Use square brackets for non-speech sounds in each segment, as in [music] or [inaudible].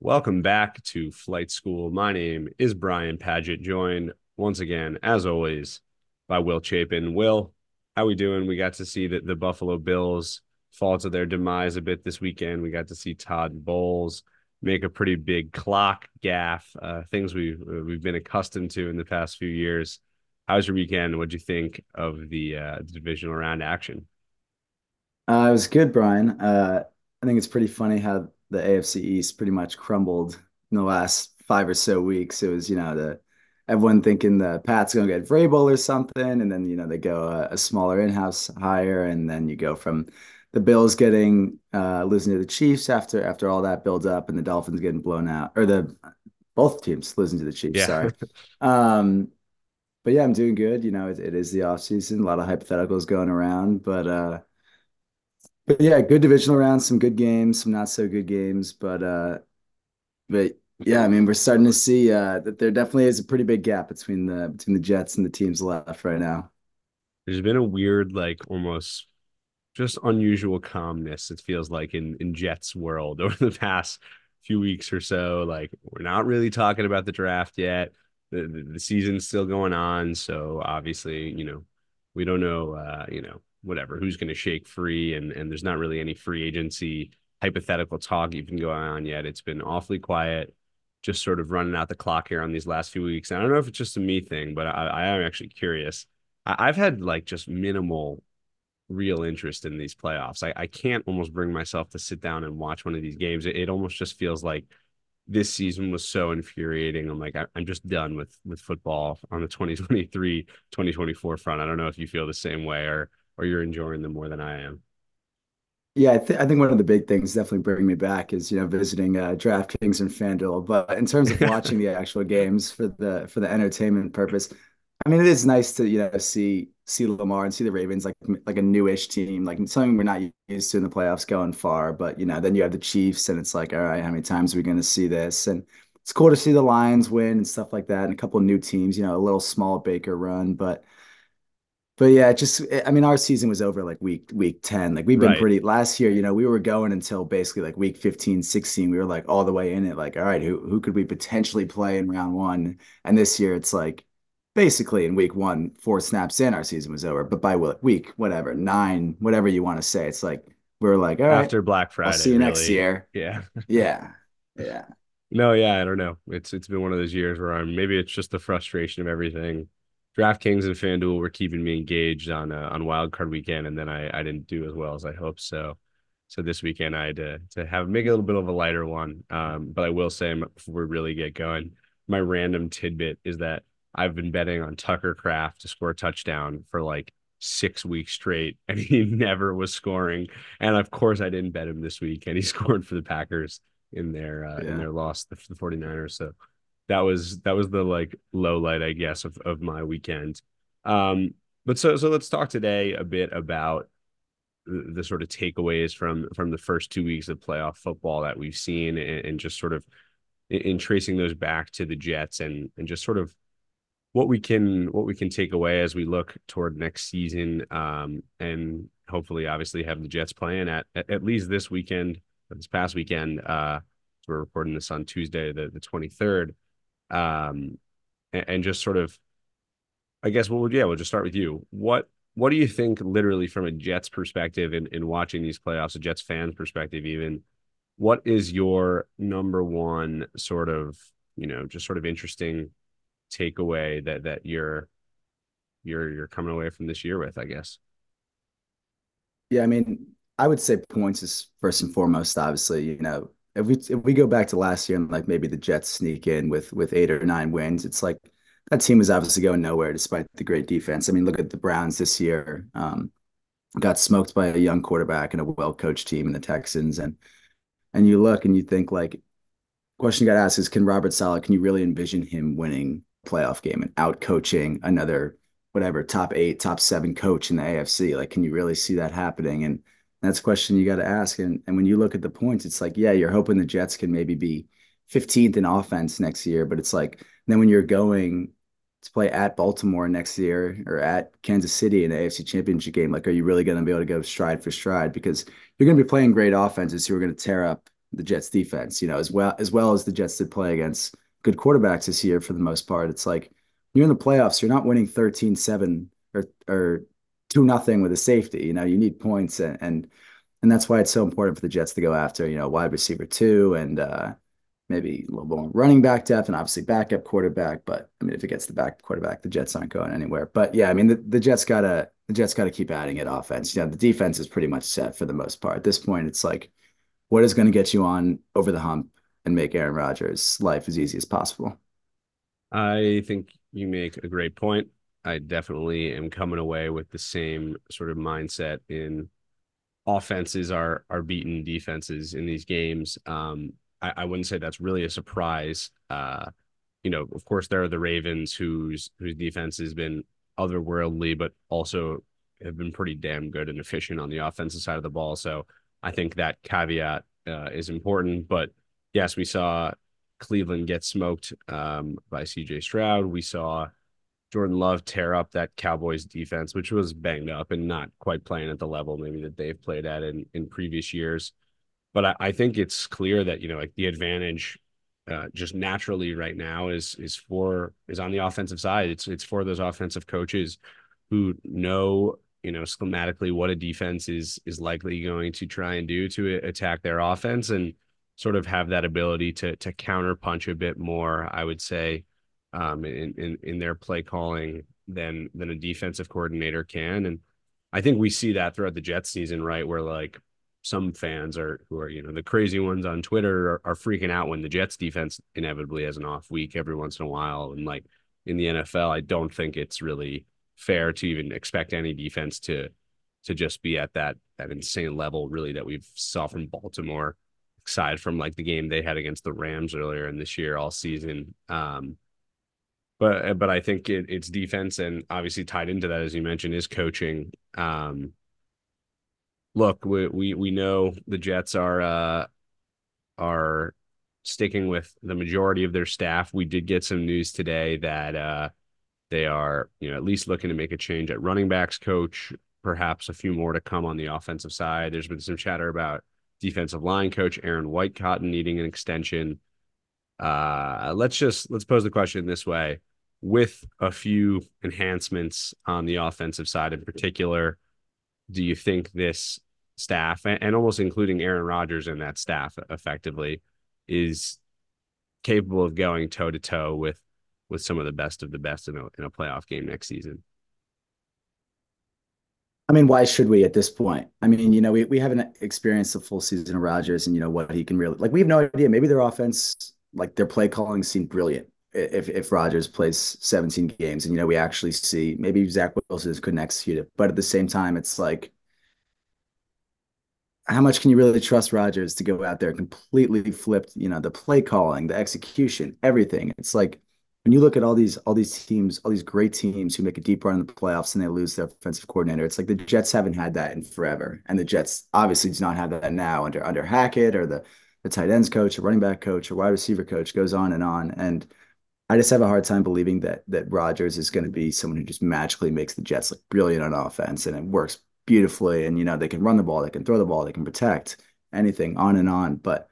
Welcome back to Flight School. My name is Brian Paget, joined once again, as always, by Will Chapin. Will, how are we doing? We got to see that the Buffalo Bills fall to their demise a bit this weekend. We got to see Todd Bowles make a pretty big clock gaff, uh, things we've we've been accustomed to in the past few years. How's your weekend? What'd you think of the, uh, divisional round action? Uh, it was good, Brian. Uh, I think it's pretty funny how the AFC East pretty much crumbled in the last five or so weeks. It was, you know, the everyone thinking the Pats gonna get Vrabel or something, and then you know they go a, a smaller in-house hire, and then you go from the Bills getting uh, losing to the Chiefs after after all that build up, and the Dolphins getting blown out, or the both teams losing to the Chiefs. Yeah. Sorry. [laughs] Um, but yeah, I'm doing good. You know, it, it is the off season. A lot of hypotheticals going around, but uh, but yeah, good divisional rounds, some good games, some not so good games, but uh, but yeah, I mean, we're starting to see uh that there definitely is a pretty big gap between the between the Jets and the teams left right now. There's been a weird, like almost just unusual calmness, it feels like in in Jets world [laughs] over the past few weeks or so. Like we're not really talking about the draft yet. The, the, the season's still going on. So obviously, you know, we don't know uh, you know, whatever, who's gonna shake free and and there's not really any free agency hypothetical talk even going on yet. It's been awfully quiet just sort of running out the clock here on these last few weeks. And I don't know if it's just a me thing, but I, I am actually curious. I, have had like just minimal real interest in these playoffs. I, I can't almost bring myself to sit down and watch one of these games. It, it almost just feels like this season was so infuriating. I'm like, I, am just done with with football on the 2023 2024 front. I don't know if you feel the same way or or you're enjoying them more than I am. Yeah, I, th I think one of the big things definitely bring me back is you know visiting uh, DraftKings and FanDuel. But in terms of watching the actual games for the for the entertainment purpose, I mean, it is nice to you know see see Lamar and see the Ravens like like a newish team, like something we're not used to in the playoffs going far. But you know, then you have the Chiefs, and it's like, all right, how many times are we going to see this? And it's cool to see the Lions win and stuff like that, and a couple new teams. You know, a little small Baker run, but but yeah, just eh, I mean, our season was over like week week 10. Like we've been Right. pretty last year, you know, we were going until basically like week 15, 16. We were like all the way in it, like, all right, who who could we potentially play in round one? And this year it's like basically in week one, four snaps in, our season was over. But by week, whatever, nine, whatever you want to say, it's like we're like, all right, After Black Friday. I'll see you next really. year. Yeah. Yeah. [laughs] Yeah. No, yeah, I don't know. It's it's been one of those years where I'm maybe it's just the frustration of everything. DraftKings and FanDuel were keeping me engaged on uh, on Wild Card weekend, and then I I didn't do as well as I hoped. So so this weekend I had to to have make a little bit of a lighter one. Um, but I will say before we really get going, my random tidbit is that I've been betting on Tucker Kraft to score a touchdown for like six weeks straight, [laughs] and he never was scoring. And of course, I didn't bet him this week, and he [laughs] scored for the Packers in their uh, in their loss to the 49ers. So that was that was the like low light, I guess, of of my weekend. Um, but so so let's talk today a bit about the, the sort of takeaways from from the first two weeks of playoff football that we've seen, and, and just sort of in, in tracing those back to the Jets, and and just sort of what we can what we can take away as we look toward next season, um, and hopefully, obviously, have the Jets playing at at, least this weekend, this past weekend. Uh, we're recording this on Tuesday, the the twenty third um, and, and just sort of, I guess, would yeah, we'll just start with you. What what do you think, literally from a Jets perspective, in in watching these playoffs, a Jets fans perspective, even, what is your number one sort of, you know, just sort of interesting takeaway that that you're you're you're coming away from this year with, I guess. Yeah, I mean, I would say points is first and foremost, obviously, you know, if we if we go back to last year and like maybe the Jets sneak in with with eight or nine wins, it's like that team was obviously going nowhere despite the great defense. I mean, look at the Browns this year. Um, got smoked by a young quarterback and a well-coached team in the Texans. And and you look and you think like question you got to ask is can Robert Saleh, can you really envision him winning playoff game and out coaching another whatever top eight, top seven coach in the AFC? Like, can you really see that happening? And that's a question you got to ask. And and when you look at the points, it's like, yeah, you're hoping the Jets can maybe be 15th in offense next year, but it's like then when you're going to play at Baltimore next year or at Kansas City in the AFC Championship game, like, are you really going to be able to go stride for stride? Because you're going to be playing great offenses who are going to tear up the Jets defense, you know, as well as well as the Jets did play against good quarterbacks this year for the most part. It's like you're in the playoffs, you're not winning 13-7 or or two nothing with a safety. You know, you need points and and and that's why it's so important for the Jets to go after, you know, wide receiver two and uh maybe a little more running back depth and obviously backup quarterback. But I mean, if it gets the back quarterback, the Jets aren't going anywhere. But yeah, I mean, the, the Jets gotta the Jets gotta keep adding it offense. You know, the defense is pretty much set for the most part. At this point, it's like what is going to get you on over the hump and make Aaron Rodgers' life as easy as possible. I think you make a great point. I definitely am coming away with the same sort of mindset in offenses are are beaten defenses in these games. Um, I, I wouldn't say that's really a surprise. Uh, you know, of course, there are the Ravens whose whose defense has been otherworldly, but also have been pretty damn good and efficient on the offensive side of the ball. So I think that caveat uh, is important. But yes, we saw Cleveland get smoked um, by CJ Stroud. We saw Jordan Love tear up that Cowboys defense, which was banged up and not quite playing at the level maybe that they've played at in, in previous years but I, I think it's clear that you know like the advantage uh, just naturally right now is is for is on the offensive side. It's it's for those offensive coaches who know you know schematically what a defense is is likely going to try and do to attack their offense and sort of have that ability to to counter punch a bit more. I would say um, in in in their play calling than than a defensive coordinator can and. I think we see that throughout the Jets season, right? Where like some fans are who are you know the crazy ones on Twitter are, are, freaking out when the Jets defense inevitably has an off week every once in a while, and like in the NFL, I don't think it's really fair to even expect any defense to to just be at that that insane level really that we've saw from Baltimore, aside from like the game they had against the Rams earlier in this year all season. Um, but but I think it, it's defense and obviously tied into that as you mentioned is coaching. Um, look, we we we know the Jets are uh are sticking with the majority of their staff. We did get some news today that uh they are, you know, at least looking to make a change at running backs coach, perhaps a few more to come on the offensive side. There's been some chatter about defensive line coach Aaron Whitecotton needing an extension. Uh let's just let's pose the question this way. With a few enhancements on the offensive side in particular, do you think this staff and, almost including Aaron Rodgers in that staff effectively is capable of going toe to toe with with some of the best of the best in a in a playoff game next season. I mean, why should we at this point? I mean, you know, we, we haven't experienced the full season of Rodgers and you know what he can really like. We have no idea. Maybe their offense, like their play calling, seemed brilliant if if Rodgers plays 17 games, and you know we actually see maybe Zach Wilson couldn't execute it, but at the same time, it's like how much can you really trust Rodgers to go out there completely flipped, you know, the play calling, the execution, everything. It's like when you look at all these all these teams, all these great teams who make a deep run in the playoffs and they lose their offensive coordinator. It's like the Jets haven't had that in forever. And the Jets obviously do not have that now under under Hackett or the the tight ends coach a running back coach a wide receiver coach goes on and on. And I just have a hard time believing that that Rodgers is going to be someone who just magically makes the Jets look brilliant on offense and it works beautifully and you know they can run the ball they can throw the ball they can protect anything on and on but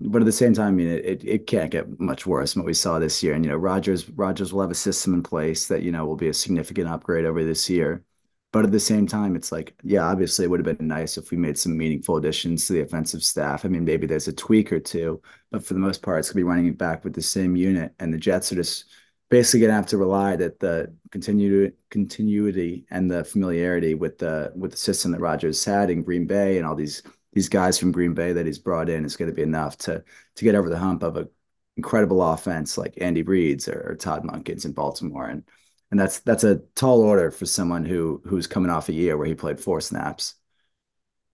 but at the same time, I mean, it, it, it can't get much worse than what we saw this year. And, you know, Rodgers Rodgers will have a system in place that, you know, will be a significant upgrade over this year. But at the same time, it's like, yeah, obviously it would have been nice if we made some meaningful additions to the offensive staff. I mean, maybe there's a tweak or two, but for the most part, it's to be running it back with the same unit. And the Jets are just basically to have to rely that the continuity, continuity and the familiarity with the with the system that Rodgers had in Green Bay and all these these guys from Green Bay that he's brought in is to be enough to to get over the hump of an incredible offense like Andy Reid's or, or Todd Monken's in Baltimore and and that's that's a tall order for someone who who's coming off a year where he played four snaps.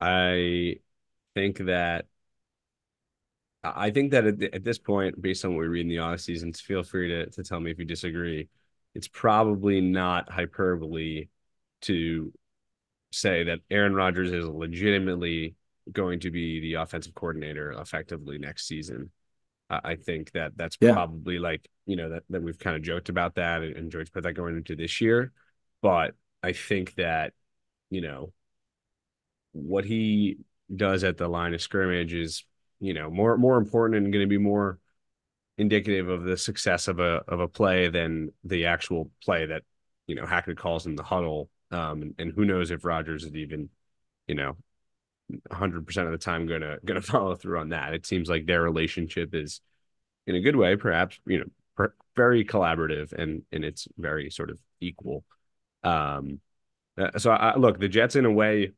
I think that I think that at, at, this point, based on what we read in the off seasons, feel free to, to tell me if you disagree. It's probably not hyperbole to say that Aaron Rodgers is legitimately going to be the offensive coordinator effectively next season. I think that that's yeah. probably like, you know, that, that we've kind of joked about that and, and George put that going into this year. But I think that, you know, what he does at the line of scrimmage is you know, more more important and going to be more indicative of the success of a of a play than the actual play that you know Hackett calls in the huddle. Um, and, and who knows if Rodgers is even, you know, 100% of the time going to going [laughs] to follow through on that. It seems like their relationship is in a good way, perhaps, you know, per, very collaborative and and it's very sort of equal. Um, uh, so I, look, the Jets in a way,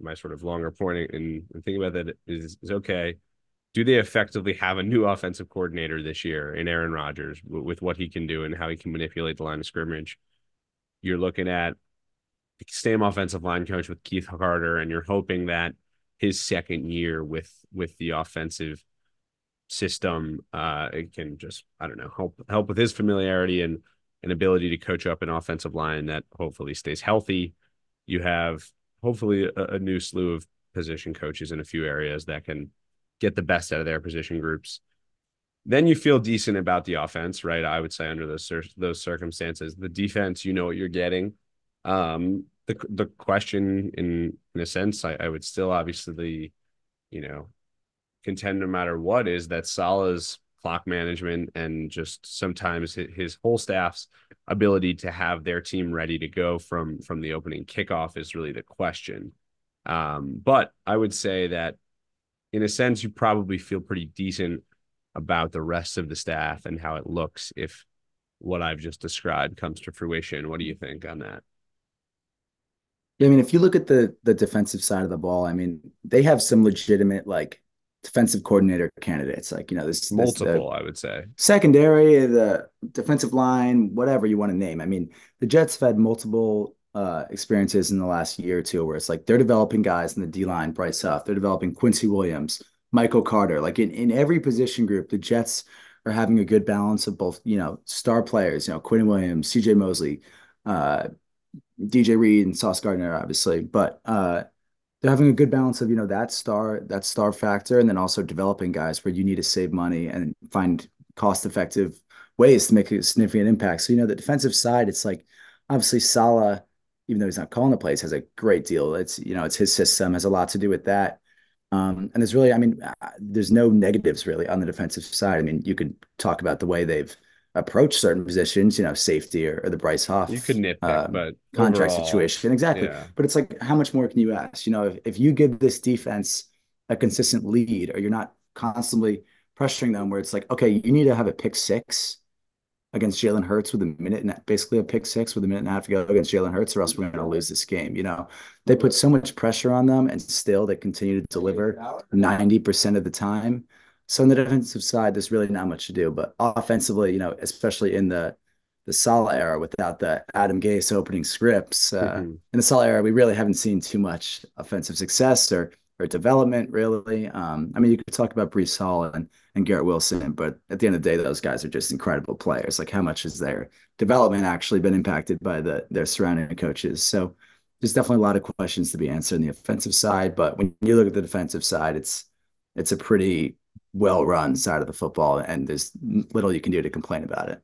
my sort of longer point and, and thinking about that is is okay. Do they effectively have a new offensive coordinator this year in Aaron Rodgers with what he can do and how he can manipulate the line of scrimmage? You're looking at the same offensive line coach with Keith Carter, and you're hoping that his second year with with the offensive system uh it can just i don't know help help with his familiarity and an ability to coach up an offensive line that hopefully stays healthy. You have hopefully a, a new slew of position coaches in a few areas that can get the best out of their position groups. Then you feel decent about the offense right? I would say under those those circumstances the defense you know what you're getting. Um the the question in in a sense I, I would still obviously you know contend no matter what is that Saleh's clock management and just sometimes his whole staff's ability to have their team ready to go from from the opening kickoff is really the question. Um, but I would say that in a sense, you probably feel pretty decent about the rest of the staff and how it looks if what I've just described comes to fruition. What do you think on that? Yeah, I mean, if you look at the the defensive side of the ball, I mean, they have some legitimate like defensive coordinator candidates. Like, you know, this multiple, this, I would say. Secondary, the defensive line, whatever you want to name. I mean, the Jets have had multiple uh, experiences in the last year or two where it's like they're developing guys in the D line, Bryce Huff, they're developing Quincy Williams, Michael Carter. Like in, in every position group, the Jets are having a good balance of both, you know, star players, you know, Quinn Williams, CJ Mosley, uh, DJ Reed and Sauce Gardner, obviously. But uh, they're having a good balance of you know that star that star factor and then also developing guys where you need to save money and find cost effective ways to make a significant impact. So you know the defensive side it's like obviously Saleh even though he's not calling the plays has a great deal. It's you know it's his system has a lot to do with that. Um, and there's really I mean uh, there's no negatives really on the defensive side. I mean you could talk about the way they've approach certain positions, you know, safety or, or the Bryce Huff. You could nitpick, uh, but contract overall, situation. Exactly. Yeah. But it's like, how much more can you ask? You know, if, if you give this defense a consistent lead or you're not constantly pressuring them where it's like, okay, you need to have a pick six against Jalen Hurts with a minute and basically a pick six with a minute and a half to go against Jalen Hurts, or else we're going to lose this game. You know, they put so much pressure on them and still they continue to deliver 90% of the time. So on the defensive side, there's really not much to do. But offensively, you know, especially in the the Saleh era without the Adam Gase opening scripts, uh, mm-hmm. in the Saleh era, we really haven't seen too much offensive success or or development really. Um, I mean, you could talk about Breece Hall and, and Garrett Wilson, but at the end of the day, those guys are just incredible players. Like how much has their development actually been impacted by the their surrounding coaches? So there's definitely a lot of questions to be answered on the offensive side. But when you look at the defensive side, it's it's a pretty well run side of the football, and there's little you can do to complain about it.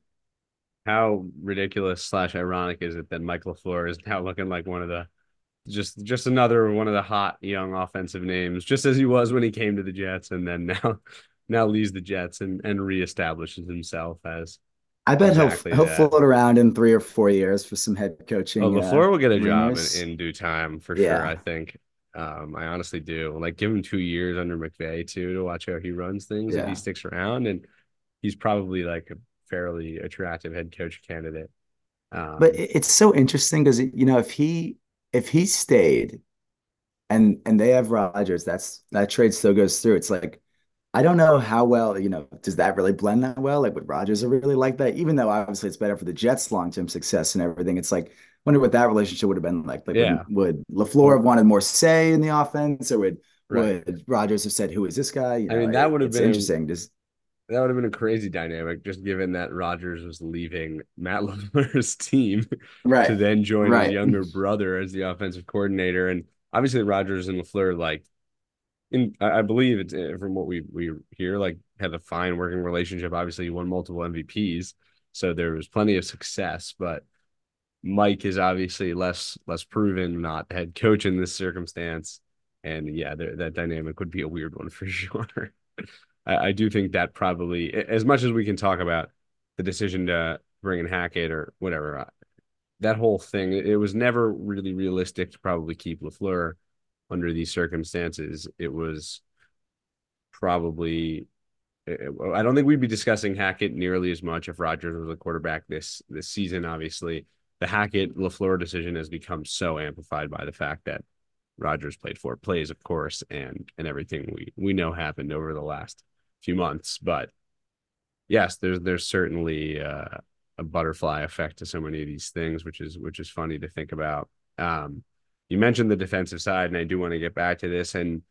How ridiculous slash ironic is it that Michael LaFleur is now looking like one of the just just another one of the hot young offensive names, just as he was when he came to the Jets, and then now [laughs] now leaves the Jets and and reestablishes himself as. I bet exactly he'll he'll float around in three or four years for some head coaching. Oh, LaFleur uh, will get a job in, in, due time for yeah. sure. I think. Um, I honestly do. Like, give him two years under McVay too to watch how he runs things. Yeah. If he sticks around, and he's probably like a fairly attractive head coach candidate. Um, but it's so interesting because you know if he if he stayed, and and they have Rodgers, that's that trade still goes through. It's like I don't know how well you know does that really blend that well? Like would Rodgers really like that? Even though obviously it's better for the Jets' long term success and everything. It's like wonder what that relationship would have been like. Like, yeah. would, would LaFleur have wanted more say in the offense, or would right. would Rodgers have said, "Who is this guy?" You know, I mean, that would have been interesting. Just that would have been a crazy dynamic, just given that Rodgers was leaving Matt [laughs] LaFleur's team right. to then join right. his younger brother as the offensive coordinator, and obviously Rodgers and LaFleur like. In, I believe it's eh, from what we we hear, like have a fine working relationship. Obviously, he won multiple MVPs, so there was plenty of success. But Mike is obviously less less proven, not head coach in this circumstance, and yeah, that dynamic would be a weird one [laughs] for sure. I, I do think that probably, as much as we can talk about the decision to bring in Hackett or whatever, that whole thing, it was never really realistic to probably keep LaFleur under these circumstances. It was probably I don't think we'd be discussing Hackett nearly as much if Rodgers was a quarterback this this season. Obviously, the Hackett Lafleur decision has become so amplified by the fact that Rodgers played four plays, of course, and and everything we we know happened over the last few months. But yes, there's there's certainly uh, a butterfly effect to so many of these things, which is which is funny to think about. Um, you mentioned the defensive side, and I do want to get back to this. And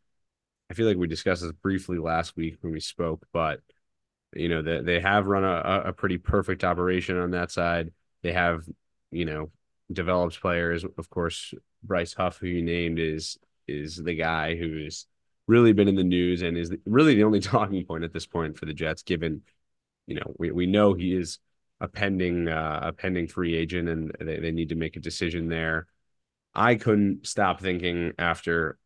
I feel like we discussed this briefly last week when we spoke, but you know they they have run a, a pretty perfect operation on that side. They have you know developed players. Of course, Bryce Huff, who you named, is is the guy who's really been in the news and is really the only [laughs] talking point at this point for the Jets, given you know we, we know he is a pending uh, a pending free agent and they, they need to make a decision there. I couldn't stop thinking after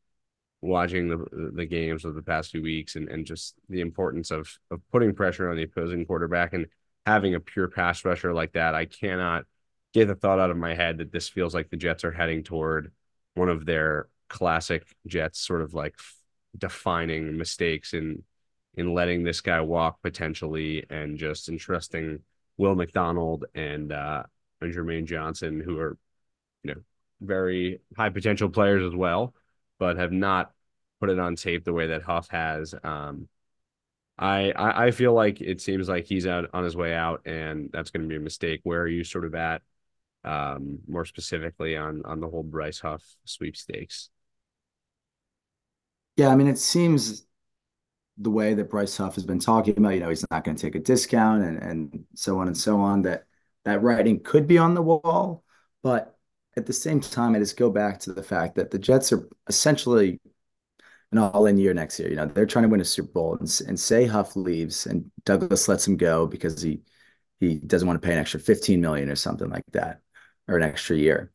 watching the the games of the past few weeks and, and just the importance of of putting pressure on the opposing quarterback and having a pure pass rusher like that. I cannot get the thought out of my head that this feels like the Jets are heading toward one of their classic Jets sort of like defining mistakes in in letting this guy walk potentially and just entrusting Will McDonald and uh and Jermaine Johnson, who are, you know, very high potential players as well, but have not put it on tape the way that Huff has. Um, I, I, I feel like it seems like he's out on his way out, and that's going to be a mistake. Where are you sort of at, um, more specifically on on the whole Bryce Huff sweepstakes? Yeah, I mean, it seems the way that Bryce Huff has been talking about, you know, he's not going to take a discount and and so on and so on. That that writing could be on the wall, but at the same time, I just go back to the fact that the Jets are essentially an all-in year next year. You know, they're trying to win a Super Bowl, and, and say Huff leaves and Douglas lets him go because he he doesn't want to pay an extra 15 million or something like that, or an extra year.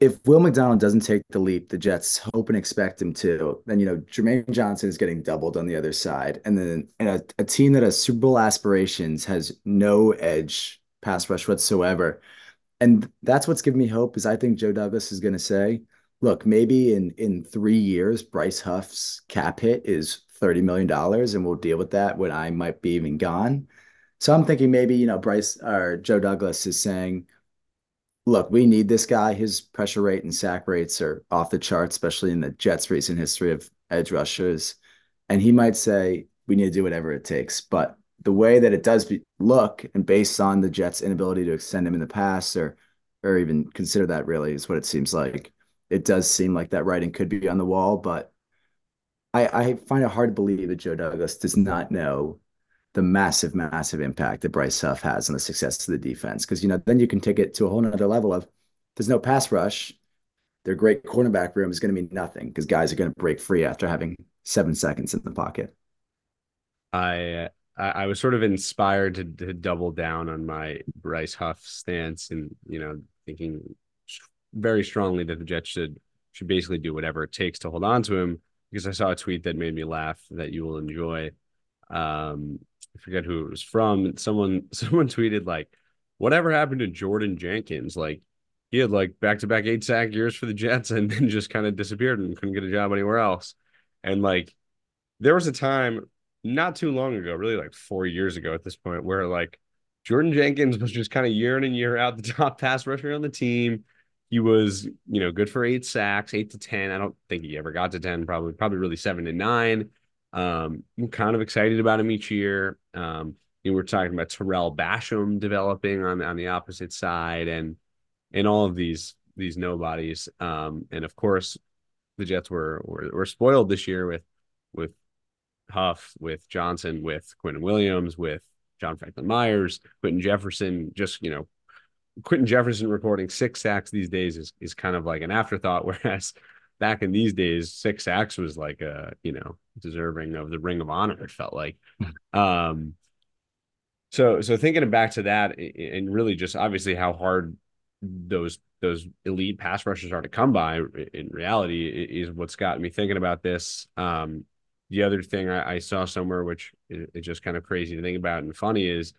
If Will McDonald doesn't take the leap, the Jets hope and expect him to, then you know Jermaine Johnson is getting doubled on the other side, and then and a, a team that has Super Bowl aspirations has no edge pass rush whatsoever, and that's what's giving me hope. Is I think Joe Douglas is going to say, look, maybe in in three years, Bryce Huff's cap hit is $30 million and we'll deal with that when I might be even gone. So I'm thinking maybe, you know, Bryce or Joe Douglas is saying, look, we need this guy. His pressure rate and sack rates are off the charts, especially in the Jets' recent history of edge rushers. And he might say, we need to do whatever it takes. But the way that it does be, look, and based on the Jets' inability to extend him in the past or or even consider that really is what it seems like it does seem like that writing could be on the wall, but I, I find it hard to believe that Joe Douglas does not know the massive, massive impact that Bryce Huff has on the success of the defense. Because you know, then you can take it to a whole nother level of there's no pass rush. Their great cornerback room is going to mean nothing because guys are going to break free after having seven seconds in the pocket. I I was sort of inspired to, to double down on my Bryce Huff stance and you know thinking very strongly that the Jets should should basically do whatever it takes to hold on to him because I saw a tweet that made me laugh that you will enjoy. Um, I forget who it was from. [laughs] Someone someone tweeted like, "Whatever happened to Jordan Jenkins? Like, he had like back to back eight sack years for the Jets and then just kind of disappeared and couldn't get a job anywhere else." And like, there was a time not too long ago, really like four years ago at this point, where like Jordan Jenkins was just kind of year in and year out the [laughs] top pass rusher on the team he was, you know, good for eight sacks, eight to 10. I don't think he ever got to 10, probably, probably really seven to nine. Um, I'm kind of excited about him each year. Um, you know, we're talking about Tarell Basham developing on, on the opposite side and, and all of these, these nobodies. Um, and of course, the Jets were, were, were spoiled this year with, with Huff, with Johnson, with Quinn Williams, with John Franklin Myers, Quinton Jefferson, just, you know, Quinton Jefferson recording six sacks these days is, is kind of like an afterthought, [laughs] whereas back in these days, six sacks was like a you know deserving of the Ring of Honor. It felt like. um, so so thinking back to that, and really just obviously how hard those those elite pass rushers are to come by in reality is what's gotten me thinking about this. Um, the other thing I, I saw somewhere, which is, is just kind of crazy to think about and funny, is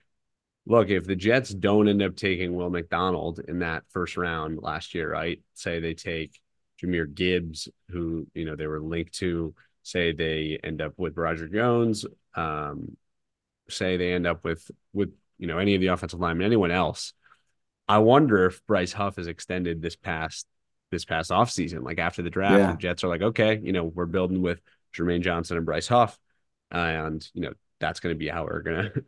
look, if the Jets don't end up taking Will McDonald in that first round last year, right? Say they take Jahmyr Gibbs, who you know they were linked to. Say they end up with Roger Jones. Um, say they end up with with you know any of the offensive linemen, anyone else. I wonder if Bryce Huff is extended this past this past offseason. Like after the draft, yeah. the Jets are like, okay, you know, we're building with Jermaine Johnson and Bryce Huff. And, you know, that's going to be how we're going [laughs] to,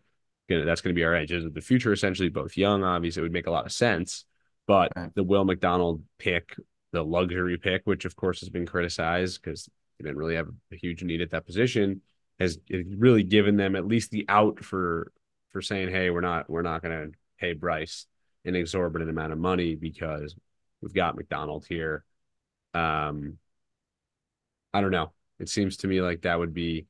gonna, that's going to be our edges of the future, essentially, both young, obviously, it would make a lot of sense. But right. the Will McDonald pick, the luxury pick, which of course has been criticized because they didn't really have a huge need at that position, has really given them at least the out for for saying, hey, we're not we're not going to pay Bryce an exorbitant amount of money because we've got McDonald here. Um, I don't know. It seems to me like that would be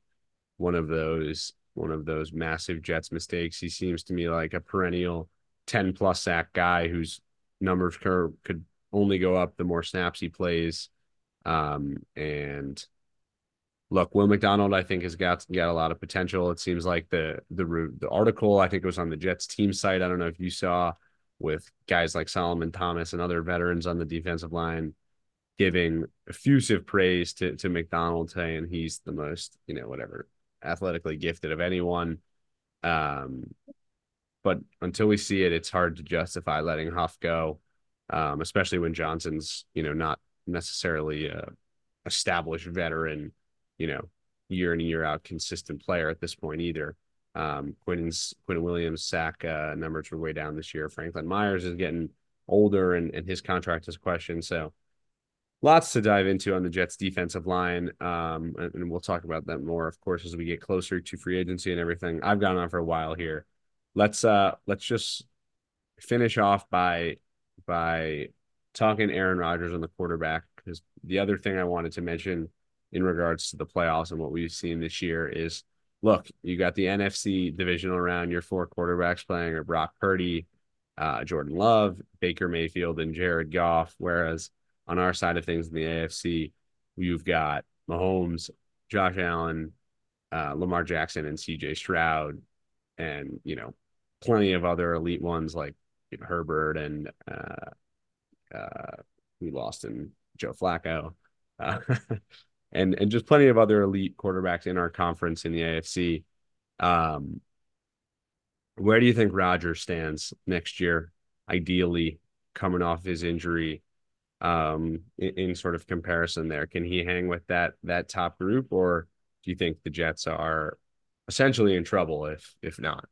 one of those one of those massive Jets mistakes. He seems to me like a perennial 10 plus sack guy whose numbers could only go up the more snaps he plays. Um, and look, Will McDonald, I think, has got got a lot of potential. It seems like the the the article, I think it was on the Jets team site. I don't know if you saw with guys like Solomon Thomas and other veterans on the defensive line giving effusive praise to to McDonald, saying he's the most, you know, whatever, athletically gifted of anyone. Um, but until we see it, it's hard to justify letting Huff go, um, especially when Johnson's, you know, not necessarily a established veteran, you know, year in and year out consistent player at this point either. Um, Quinn's Quinn Williams sack uh, numbers were way down this year. Franklin Myers is getting older, and and his contract is questioned. So lots to dive into on the Jets defensive line. Um, and, we'll talk about that more, of course, as we get closer to free agency and everything. I've gone on for a while here. Let's uh let's just finish off by by talking Aaron Rodgers on the quarterback because the other thing I wanted to mention in regards to the playoffs and what we've seen this year is look, you got the NFC divisional round. Your four quarterbacks playing are Brock Purdy, uh, Jordan Love, Baker Mayfield, and Jared Goff. Whereas on our side of things in the AFC, you've got Mahomes, Josh Allen, uh, Lamar Jackson, and CJ Stroud, and you know, plenty of other elite ones like you know, Herbert and uh, uh, we lost in Joe Flacco. Uh, [laughs] and and just plenty of other elite quarterbacks in our conference in the AFC. Um, where do you think Rodgers stands next year? Ideally, coming off his injury, um, in, in, sort of comparison, there can he hang with that that top group, or do you think the Jets are essentially in trouble if if not?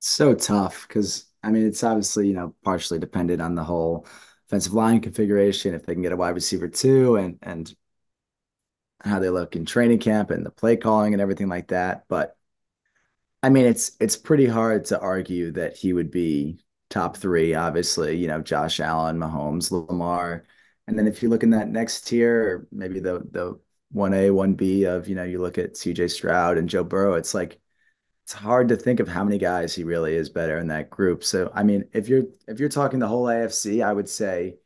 So tough because I mean it's obviously you know partially dependent on the whole offensive line configuration, if they can get a wide receiver too, and and how they look in training camp and the play calling and everything like that. But I mean, it's it's pretty hard to argue that he would be top three. Obviously, you know, Josh Allen, Mahomes, Lamar, and then if you look in that next tier, maybe the the one A, one B of you know, you look at C.J. Stroud and Joe Burrow. It's like it's hard to think of how many guys he really is better in that group. So I mean, if you're if you're talking the whole AFC, I would say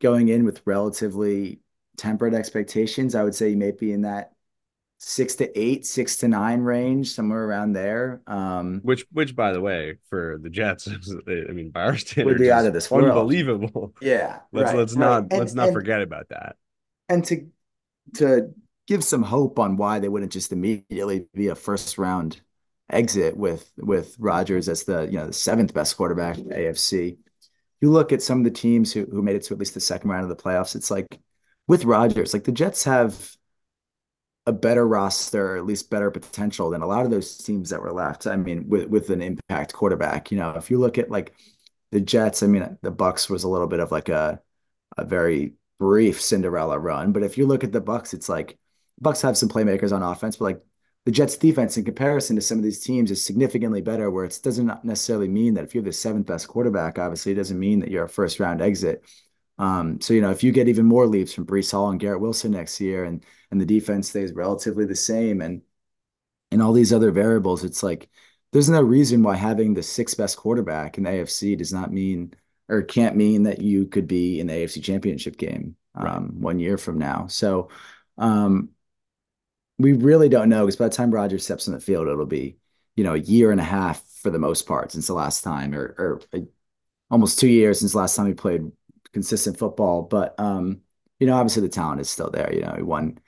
going in with relatively tempered expectations, I would say you may be in that six to eight, six to nine range, somewhere around there. Um, which, which, by the way, for the Jets, [laughs] I mean, by our standards, would be out of this unbelievable. World. [laughs] Yeah, let's right, let's right. not and, let's not and, forget about that. And to to give some hope on why they wouldn't just immediately be a first round exit with with Rodgers as the you know the seventh best quarterback in AFC. You look at some of the teams who who made it to at least the second round of the playoffs. It's like with Rodgers, like the Jets have a better roster, at least better potential than a lot of those teams that were left. I mean, with with an impact quarterback. You know, if you look at like the Jets, I mean, the Bucs was a little bit of like a a very brief Cinderella run, but if you look at the Bucs, it's like Bucs have some playmakers on offense, but like the Jets defense in comparison to some of these teams is significantly better, where it doesn't necessarily mean that if you're the seventh best quarterback, obviously it doesn't mean that you're a first round exit. Um, so, you know, if you get even more leaps from Breece Hall and Garrett Wilson next year and and the defense stays relatively the same and and all these other variables, it's like there's no reason why having the sixth best quarterback in the AFC does not mean or can't mean that you could be in the AFC championship game um, one year from now. So Um, we really don't know because by the time Rodgers steps on the field, it'll be, you know, a year and a half for the most part since the last time, or, almost two years since the last time he played consistent football. But um, you know, obviously the talent is still there. You know, he won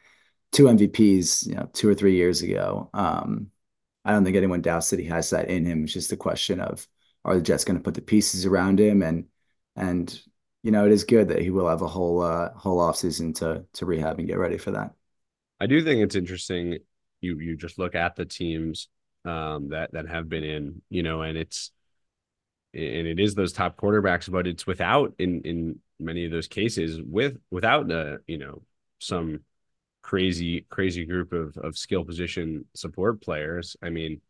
two MVPs, you know, two or three years ago. Um, I don't think anyone doubts that he has that in him. It's just a question of are the Jets going to put the pieces around him and and you know, it is good that he will have a whole uh whole offseason to to rehab and get ready for that. I do think it's interesting. You you just look at the teams um, that that have been in, you know, and it's and it is those top quarterbacks, but it's without in in many of those cases with without uh, you know some crazy crazy group of of skill position support players. I mean,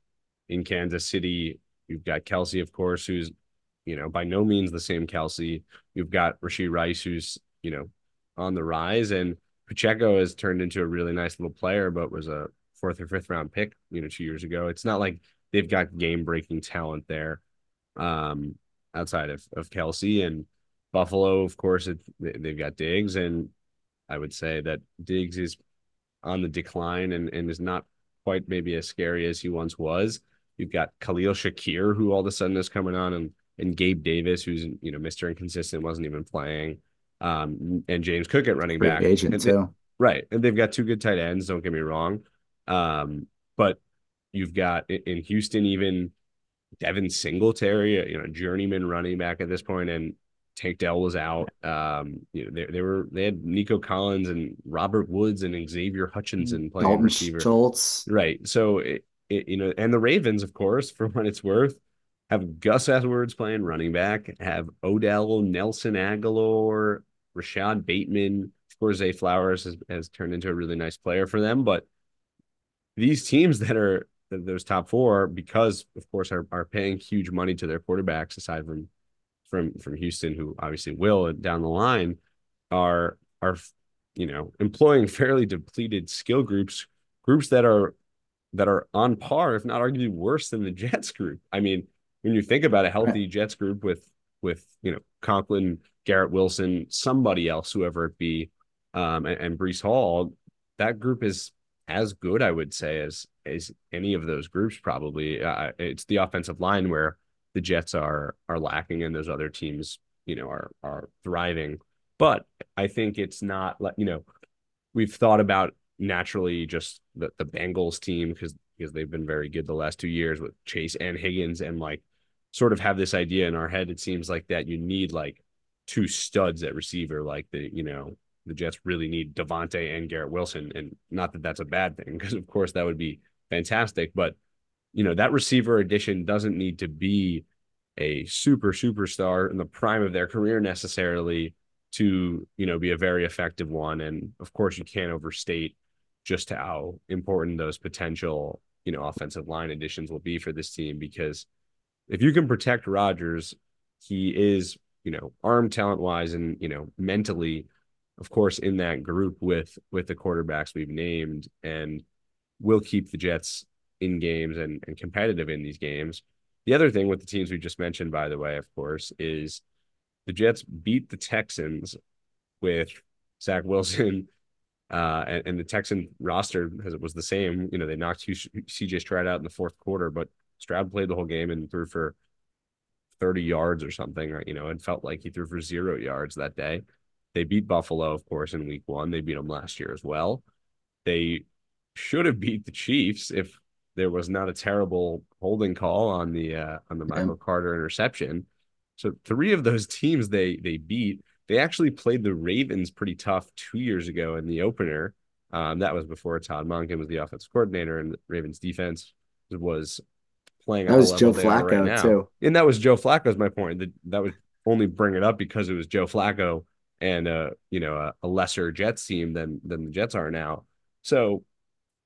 in Kansas City, you've got Kelce, of course, who's you know by no means the same Kelce. You've got Rashee Rice, who's you know on the rise, and Pacheco has turned into a really nice little player, but was a fourth or fifth round pick, you know, two years ago. It's not like they've got game breaking talent there, um, outside of of Kelce and Buffalo. Of course, it, they've got Diggs, and I would say that Diggs is on the decline and and is not quite maybe as scary as he once was. You've got Khalil Shakir, who all of a sudden is coming on, and and Gabe Davis, who's you know Mr. Inconsistent, wasn't even playing um, and James Cook at running Great back. Agent and they, too. Right. And they've got two good tight ends, don't get me wrong. Um, but you've got in Houston, even Devin Singletary, you know, journeyman running back at this point, and Tank Dell was out. Um, you know, they, they were they had Nico Collins and Robert Woods and Xavier Hutchinson playing Dalton receiver. Schultz. Right. So it, it, you know, and the Ravens, of course, [laughs] for what it's worth, have Gus Edwards playing running back, have Odell Nelson Agholor, Rashod Bateman, of course, Zay Flowers has, has turned into a really nice player for them. But these teams that are those top four, because of course are, are paying huge money to their quarterbacks, aside from from from Houston, who obviously will down the line, are are you know employing fairly depleted skill groups, groups that are that are on par, if not arguably worse than the Jets group. I mean, when you think about a healthy Jets group with with you know Conklin, Garrett Wilson, somebody else, whoever it be, um, and, and Breece Hall, that group is as good, I would say, as as any of those groups. Probably, uh, it's the offensive line where the Jets are are lacking, and those other teams, you know, are are thriving. But I think it's not like you know, we've thought about naturally just the the Bengals team because because they've been very good the last two years with Chase and Higgins, and like sort of have this idea in our head. It seems like that you need like two studs at receiver, like the you know the Jets really need Davante and Garrett Wilson, and not that that's a bad thing because of course that would be fantastic, but you know that receiver addition doesn't need to be a super superstar in the prime of their career necessarily to you know be a very effective one. And of course you can't overstate just how important those potential you know offensive line additions will be for this team because if you can protect Rodgers he is you know, arm talent wise and, you know, mentally, of course, in that group with with the quarterbacks we've named. And will keep the Jets in games and, and competitive in these games. The other thing with the teams we just mentioned, by the way, of course, is the Jets beat the Texans with Zach Wilson, [laughs] uh, and, and, the Texan roster has, was the same. You know, they knocked CJ Stroud out in the fourth quarter, but Stroud played the whole game and threw for 30 yards or something. You know, it felt like he threw for zero yards that day. They beat Buffalo, of course, in week one. They beat them last year as well. They should have beat the Chiefs if there was not a terrible holding call on the uh, on the Michael yeah. Carter interception. So three of those [laughs] teams they they beat. They actually played the Ravens pretty tough two years ago in the opener. Um, that was before Todd Monken was the offensive coordinator, and the Ravens defense was playing. That was Joe Flacco right too, and that was Joe Flacco's my point. That that would only bring it up because it was Joe Flacco and uh you know a, a, lesser Jets team than than the Jets are now. So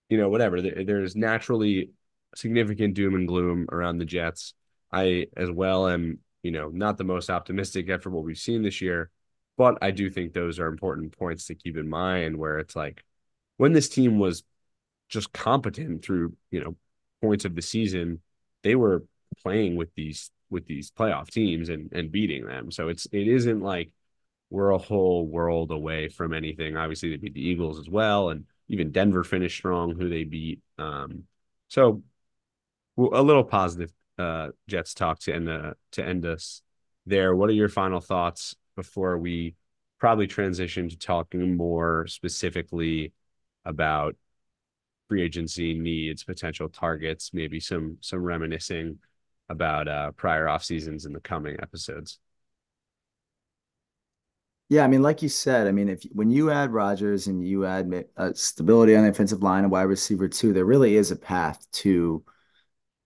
you know whatever there's naturally significant doom and gloom around the Jets. I as well am you know not the most optimistic after what we've seen this year, but I do think those are important points to keep in mind. Where it's like when this team was just competent through you know points of the season they were playing with these with these playoff teams and and beating them. So it's it isn't like we're a whole world away from anything. Obviously, they beat the Eagles as well, and even Denver finished strong, who they beat. Um, so a little positive uh, Jets talk to end uh, to end us there. What are your final thoughts before we probably transition to talking more specifically about free agency needs, potential targets, maybe some some reminiscing about uh, prior off seasons in the coming episodes. Yeah, I mean, like you said, I mean, if when you add Rodgers and you add uh, stability on the offensive line and wide receiver too, there really is a path to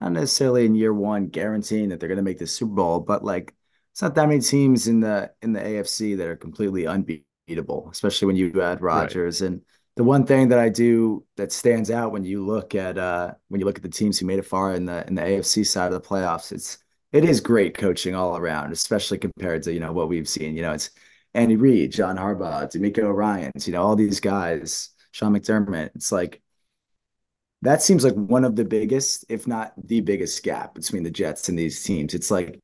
not necessarily in year one guaranteeing that they're going to make the Super Bowl, but like it's not that many teams in the in the AFC that are completely unbeatable, especially when you add Rodgers. Right. And the one thing that I do that stands out when you look at uh when you look at the teams who made it far in the in the AFC side of the playoffs, it's it is great coaching all around, especially compared to you know what we've seen. You know, it's Andy Reid, John Harbaugh, DeMeco Ryans, you know, all these guys, Sean McDermott. It's like that seems like one of the biggest, if not the biggest gap between the Jets and these teams. It's like,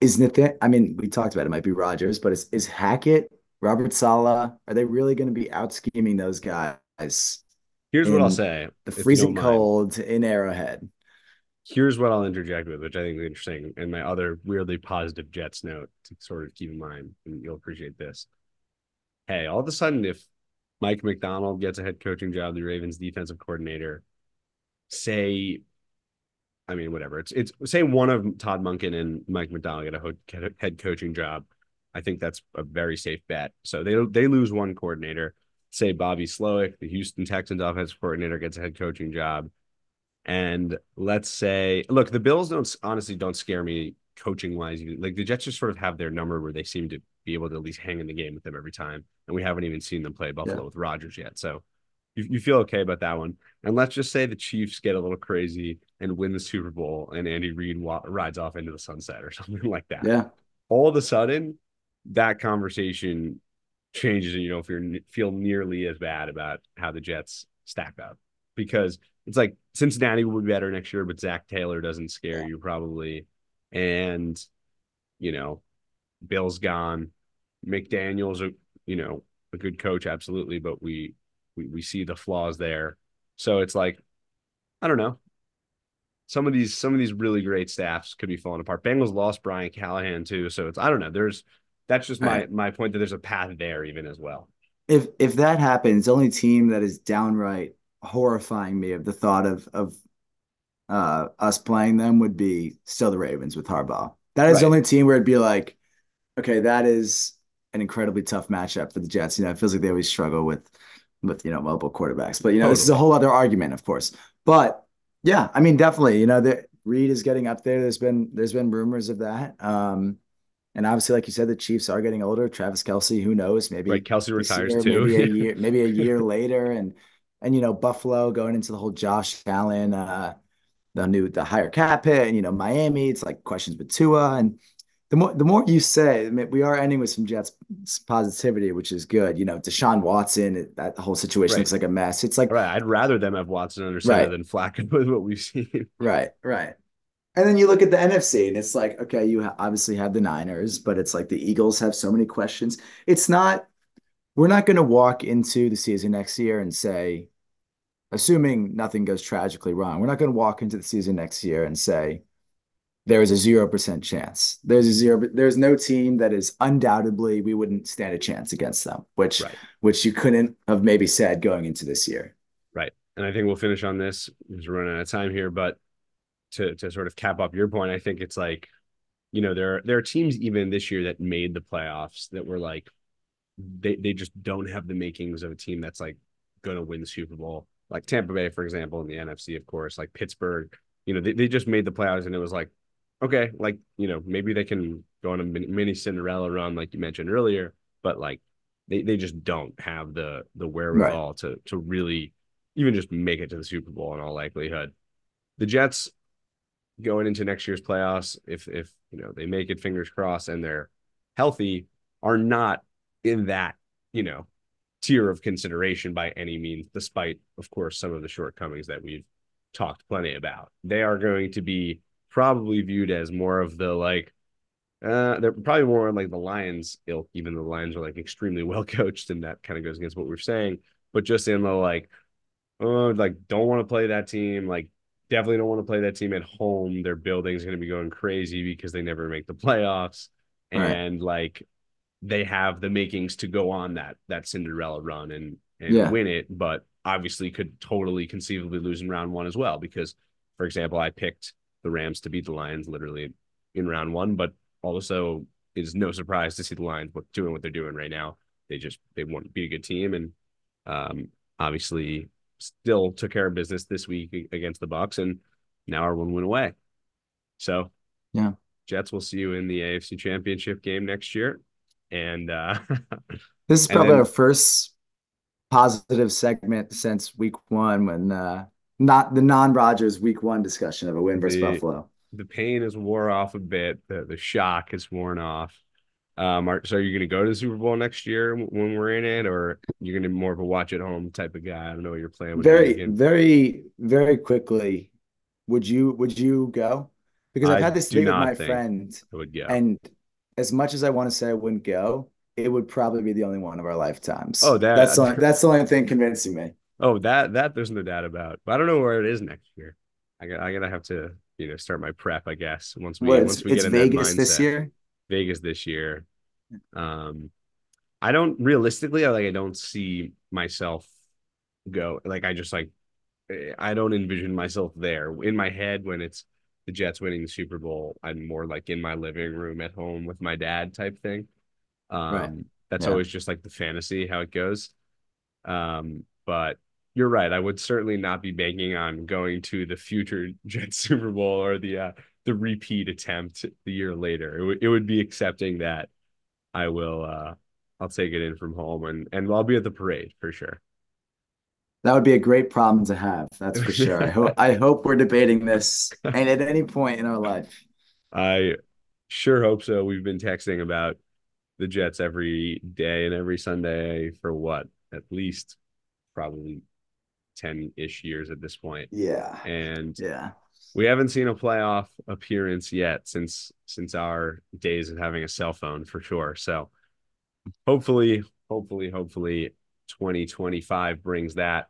is Nathan? I mean, we talked about it, it might be Rodgers, but is, is Hackett, Robert Saleh, are they really going to be out scheming those guys? Here's what I'll say the freezing cold in Arrowhead. Here's what I'll interject with, which I think is interesting, and my other weirdly positive Jets note to sort of keep in mind, and you'll appreciate this. Hey, all of a sudden, if Mike Macdonald gets a head coaching job, the Ravens defensive coordinator. Say, I mean, whatever. It's it's say one of Todd Monken and Mike Macdonald get a head coaching job. I think that's a very safe bet. So they they lose one coordinator. Say Bobby Slowik, the Houston Texans offensive coordinator, gets a head coaching job. And let's say, look, the Bills don't honestly don't scare me coaching wise. Like the Jets just sort of have their number where they seem to be able to at least hang in the game with them every time. And we haven't even seen them play Buffalo yeah. with Rodgers yet. So you, you feel okay about that one. And let's just say the Chiefs get a little crazy and win the Super Bowl and Andy Reid wa- rides off into the sunset or [laughs] something like that. Yeah. All of a sudden, that conversation changes and you don't you feel nearly as bad about how the Jets stack up because it's like Cincinnati will be better next year, but Zac Taylor doesn't scare yeah. you probably, and you know, Bill's gone, McDaniel's a you know a good coach, absolutely, but we we we see the flaws there. So it's like, I don't know. Some of these some of these really great staffs could be falling apart. Bengals lost Brian Callahan too, so it's I don't know. There's that's just my right. my point that there's a path there even as well. If if that happens, the only team that is downright horrifying me of the thought of of uh, us playing them would be still the Ravens with Harbaugh. That is right. the only team where it'd be like, okay, that is an incredibly tough matchup for the Jets. You know, it feels like they always struggle with with you know mobile quarterbacks. But you know, totally. this is a whole other argument, of course. But yeah, I mean, definitely, you know, the Reid is getting up there. There's been there's been rumors of that. Um, and obviously, like you said, the Chiefs are getting older. Travis Kelce, who knows? Maybe right, Kelce retires year, too. Maybe a [laughs] year, maybe a year later, and and you know, Buffalo going into the whole Josh Allen, uh, the new the higher cap hit, and you know, Miami. It's like questions with Tua, and the more the more you say, I mean, we are ending with some Jets positivity, which is good. You know, Deshaun Watson, that whole situation right. looks like a mess. It's like right. I'd rather them have Watson under center right. than Flacco [laughs] with what we've seen. Right, right. And then you look at the NFC, and it's like, okay, you obviously have the Niners, but it's like the Eagles have so many questions. It's not. We're not going to walk into the season next year and say, assuming nothing goes tragically wrong, we're not going to walk into the season next year and say there is a zero percent chance. There's a zero. There's no team that is undoubtedly we wouldn't stand a chance against them, which right. which you couldn't have maybe said going into this year. Right, and I think we'll finish on this because we're running out of time here. But to to sort of cap up your point, I think it's like, you know, there are, there are teams even this year that made the playoffs that were like, they they just don't have the makings of a team that's like going to win the Super Bowl. Like Tampa Bay, for example, in the NFC, of course, like Pittsburgh. You know, they, they just made the playoffs, and it was like okay, like you know, maybe they can go on a mini Cinderella run, like you mentioned earlier, but like they, they just don't have the the wherewithal right. to to really even just make it to the Super Bowl in all likelihood. The Jets going into next year's playoffs, if if you know they make it, fingers crossed, and they're healthy, are not in that you know tier of consideration by any means, despite of course some of the shortcomings that we've talked plenty about. They are going to be probably viewed as more of the like Uh, they're probably more like the Lions ilk, even the Lions are like extremely [laughs] well coached, and that kind of goes against what we're saying. But just in the like, oh, like don't want to play that team, like definitely don't want to play that team at home. Their building's going to be going crazy because they never make the playoffs, Right. and like they have the makings to go on that that Cinderella run and and Yeah. win it, but obviously could totally conceivably lose in round one as well. Because, for example, I picked the Rams to beat the Lions literally in round one, but also is no surprise to see the Lions what doing what they're doing right now. They just they want to be a good team and um, obviously still took care of business this week against the Bucs and now our one win away. So Yeah. Jets will see you in the AFC Championship game next year. And uh This is [laughs] probably then- our first positive segment since week one when uh not the non-Rodgers week one discussion of a win versus The- Buffalo. the pain has wore off a bit. The the shock has worn off. Um, are, so are you going to go to the Super Bowl next year when we're in it, or you're going to be more of a watch at home type of guy? I don't know what your plan would be. Very, very, very quickly, would you would you go? Because I've I had this debate with my think friend, I would go. and as much as I want to say I wouldn't go, it would probably be the only one of our lifetimes. Oh, that- that's the only, [laughs] that's the only thing convincing me. oh, that that there's no doubt about. But I don't know where it is next year. I got I gotta have to you know start my prep. I guess once we What, once we get in that Vegas this year? Vegas this year. Um, I don't realistically, I like I don't see myself go like I just like eh, I don't envision myself there in my head when it's the Jets winning the Super Bowl. I'm more like in my living room at home with my dad type thing. Um, Right. that's Yeah. always just like the fantasy how it goes. Um, but you're right. I would certainly not be banking on going to the future [laughs] Jets Super Bowl or the uh, the repeat attempt the year later. It would it would be accepting that I will uh I'll take it in from home and and I'll be at the parade for sure. That would be a great problem to have. That's for sure. I hope [laughs] I hope we're debating this and at any point in our life. I sure hope so. We've been texting about the Jets every day and every Sunday for what? At least probably 10-ish years at this point. Yeah. And Yeah. we haven't seen a playoff appearance yet since since our days of having a cell phone for sure. So hopefully, hopefully, hopefully 2025 brings that.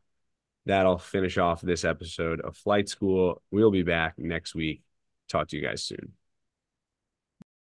That'll finish off this episode of Flight School. We'll be back next week. Talk to you guys soon.